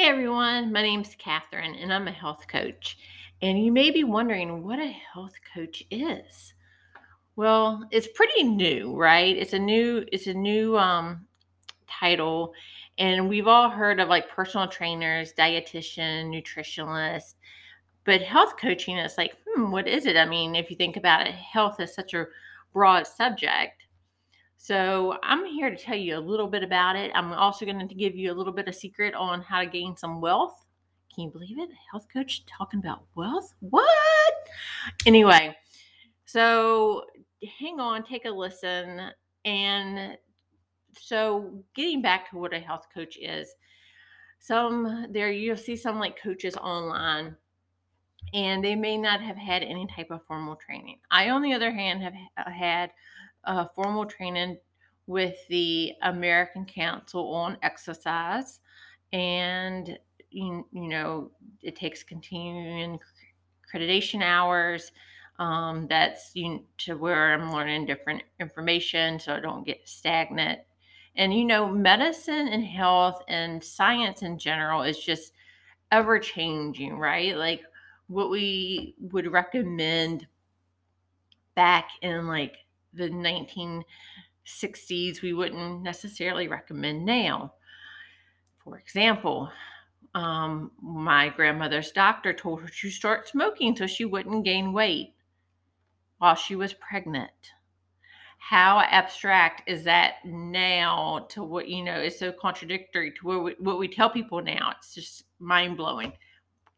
Hey everyone, my name's Catherine and I'm a health coach. And you may be wondering what a health coach is. Well, it's pretty new, right? It's a new it's a new um title and we've all heard of like personal trainers, dietitian, nutritionist, but health coaching is like, hmm, what is it? I mean, if you think about it, health is such a broad subject. So, I'm here to tell you a little bit about it. I'm also going to give you a little bit of secret on how to gain some wealth. Can you believe it? Health coach talking about wealth? What? Anyway, so hang on, take a listen. And so, getting back to what a health coach is, some there you'll see some like coaches online and they may not have had any type of formal training. I, on the other hand, have uh, had uh, formal training with the American Council on Exercise, and you, you know it takes continuing accreditation hours. Um, that's you, to where I'm learning different information, so I don't get stagnant. And you know, medicine and health and science in general is just ever changing, right? Like what we would recommend back in like the 1960s, we wouldn't necessarily recommend now. For example, um, my grandmother's doctor told her to start smoking so she wouldn't gain weight while she was pregnant. How abstract is that now to what you know is so contradictory to what we, what we tell people now? It's just mind blowing.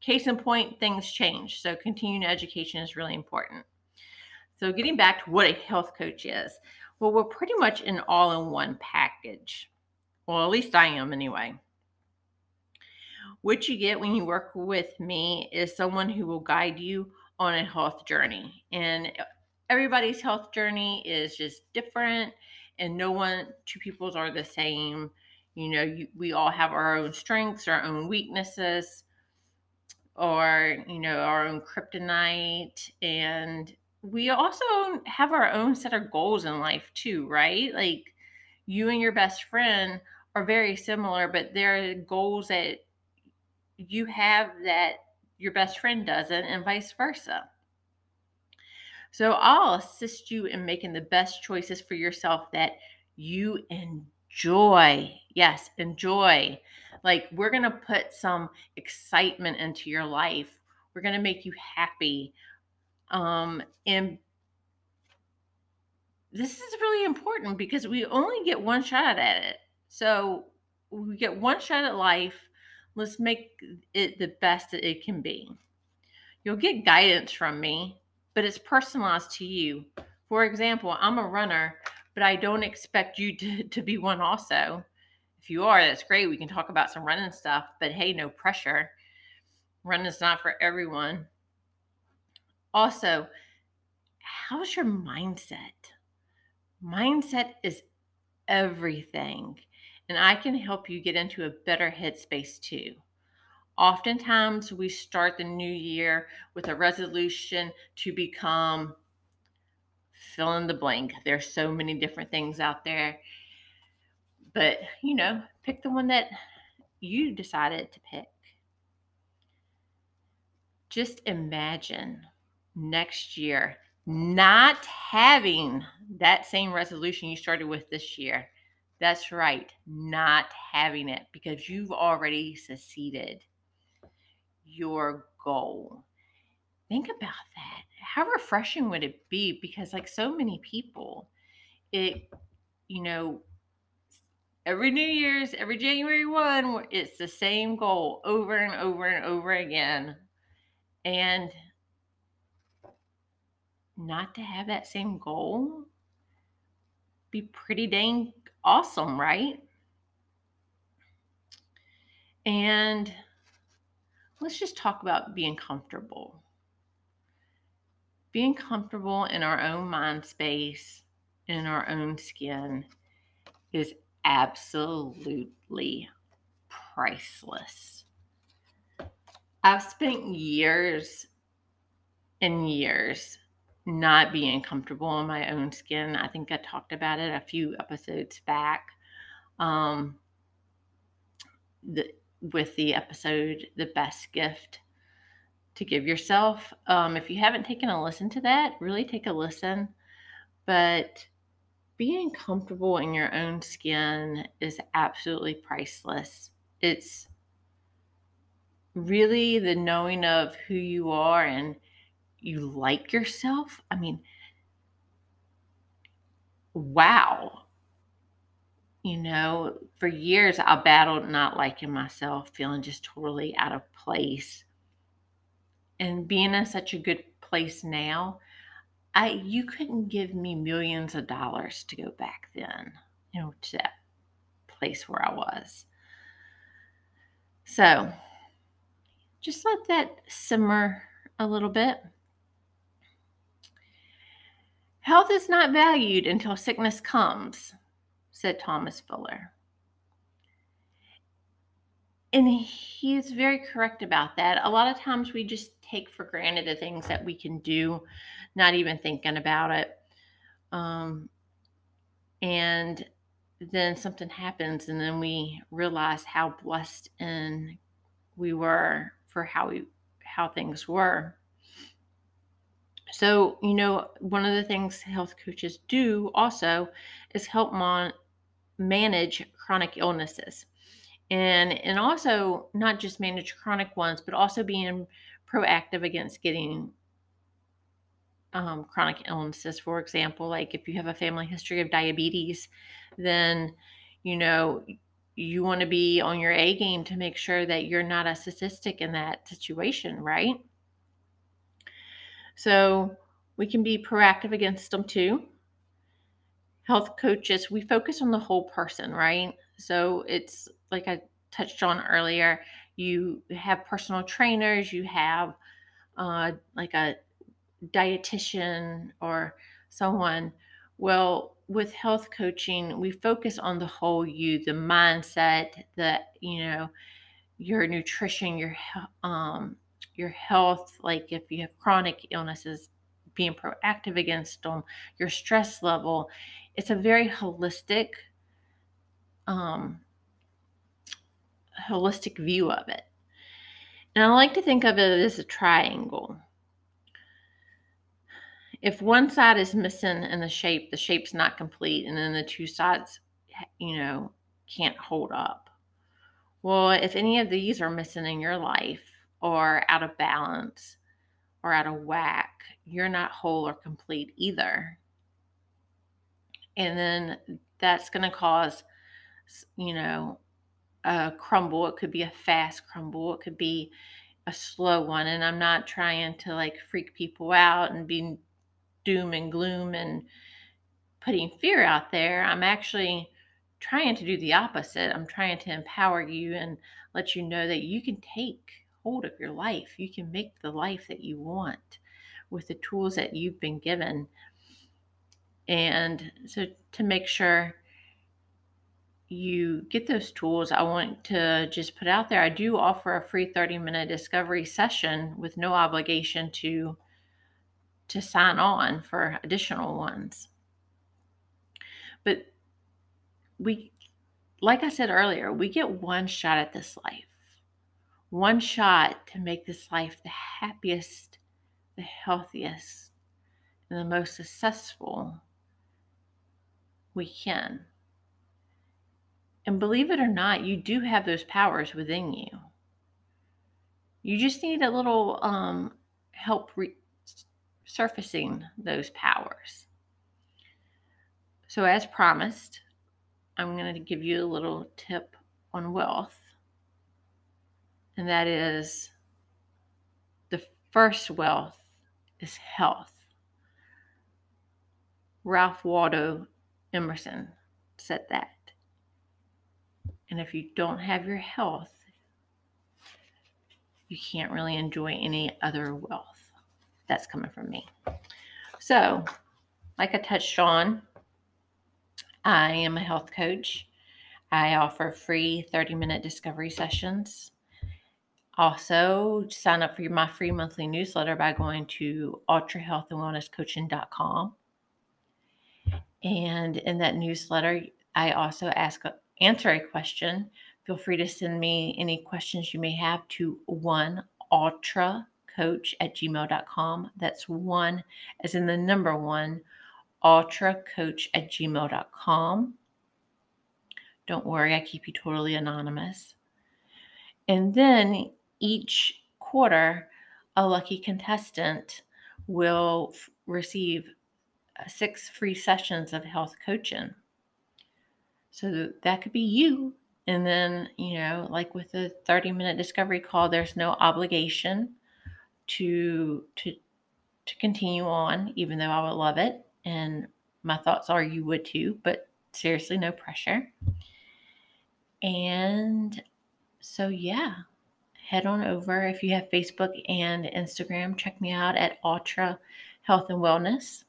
Case in point, things change. So, continuing education is really important. So, getting back to what a health coach is, well, we're pretty much an all in one package. Well, at least I am anyway. What you get when you work with me is someone who will guide you on a health journey. And uh, everybody's health journey is just different, and no one, two people's are the same. You know, you, we all have our own strengths, our own weaknesses, or, you know, our own kryptonite. And we also have our own set of goals in life, too, right? Like you and your best friend are very similar, but there are goals that you have that your best friend doesn't, and vice versa. So I'll assist you in making the best choices for yourself that you enjoy. Yes, enjoy. Like we're going to put some excitement into your life. We're going to make you happy. Um and this is really important because we only get one shot at it. So we get one shot at life. Let's make it the best that it can be. You'll get guidance from me, but it's personalized to you. For example, I'm a runner, but I don't expect you to, to be one also. If you are, that's great. We can talk about some running stuff, but hey, no pressure. Running's not for everyone. Also, how's your mindset? Mindset is everything, and I can help you get into a better headspace too. Oftentimes, we start the new year with a resolution to become fill in the blank. There's so many different things out there, but you know, pick the one that you decided to pick. Just imagine next year not having that same resolution you started with this year. That's right, not having it because you've already succeeded your goal. Think about that. How refreshing would it be? Because, like so many people, it, you know, every New Year's, every January 1, it's the same goal over and over and over again. And not to have that same goal be pretty dang awesome, right? And let's just talk about being comfortable. Being comfortable in our own mind space, in our own skin, is absolutely priceless. I've spent years and years not being comfortable in my own skin. I think I talked about it a few episodes back. Um, the, with the episode, The Best Gift to Give Yourself. Um, if you haven't taken a listen to that, really take a listen. But being comfortable in your own skin is absolutely priceless. It's really the knowing of who you are and you like yourself. I mean, wow. You know, for years I battled not liking myself, feeling just totally out of place. And being in such a good place now, I you couldn't give me millions of dollars to go back then, you know, to that place where I was. So just let that simmer a little bit. Health is not valued until sickness comes, said Thomas Fuller. And he is very correct about that. A lot of times we just take for granted the things that we can do, not even thinking about it. Um, and then something happens, and then we realize how blessed and we were for how we how things were. So, you know, one of the things health coaches do also is help mon- manage chronic illnesses. And and also not just manage chronic ones, but also being proactive against getting um, chronic illnesses. For example, like if you have a family history of diabetes, then you know you want to be on your A game to make sure that you're not a statistic in that situation, right? So we can be proactive against them too. Health coaches, we focus on the whole person, right? So it's like I touched on earlier, you have personal trainers, you have uh, like a dietitian or someone. Well, with health coaching, we focus on the whole you, the mindset, the you know, your nutrition, your um, your health. Like if you have chronic illnesses, being proactive against them, your stress level. It's a very holistic, um, holistic view of it. And I like to think of it as a triangle if one side is missing in the shape, the shape's not complete, and then the two sides, you know, can't hold up. Well, if any of these are missing in your life or out of balance or out of whack, you're not whole or complete either. And then that's going to cause, you know, a crumble. It could be a fast crumble. It could be a slow one. And I'm not trying to like freak people out and be doom and gloom and putting fear out there. I'm actually trying to do the opposite. I'm trying to empower you and let you know that you can take hold of your life. You can make the life that you want with the tools that you've been given. And so to make sure you get those tools, I want to just put out there I do offer a free 30 minute discovery session with no obligation to to sign on for additional ones. But we, like I said earlier, we get one shot at this life, one shot to make this life the happiest, the healthiest, and the most successful we can. And believe it or not, you do have those powers within you. You just need a little um, help re- surfacing those powers. So, as promised, I'm going to give you a little tip on wealth, and that is the first wealth is health. Ralph Waldo Emerson said that. And if you don't have your health, you can't really enjoy any other wealth that's coming from me. So, like I touched on, I am a health coach. I offer free 30 minute discovery sessions. Also, sign up for my free monthly newsletter by going to ultrahealthandwellnesscoaching.com. And in that newsletter, I also ask uh, answer a question Feel free to send me any questions you may have to one ultra at gmail.com. That's one as in the number one ultra at gmail.com. Don't worry, I keep you totally anonymous. And then each quarter, a lucky contestant will f- receive uh, six free sessions of health coaching. So that could be you. And then, you know, like with the 30 minute discovery call, there's no obligation to to to continue on, even though I would love it. And my thoughts are you would too, but seriously, no pressure. And so, yeah, head on over. If you have Facebook and Instagram, check me out at Ultra Health and Wellness.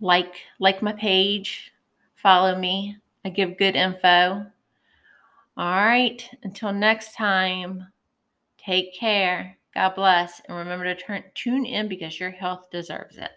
Like like my page, follow me. I give good info. All right, until next time, take care. God bless. And remember to turn, tune in because your health deserves it.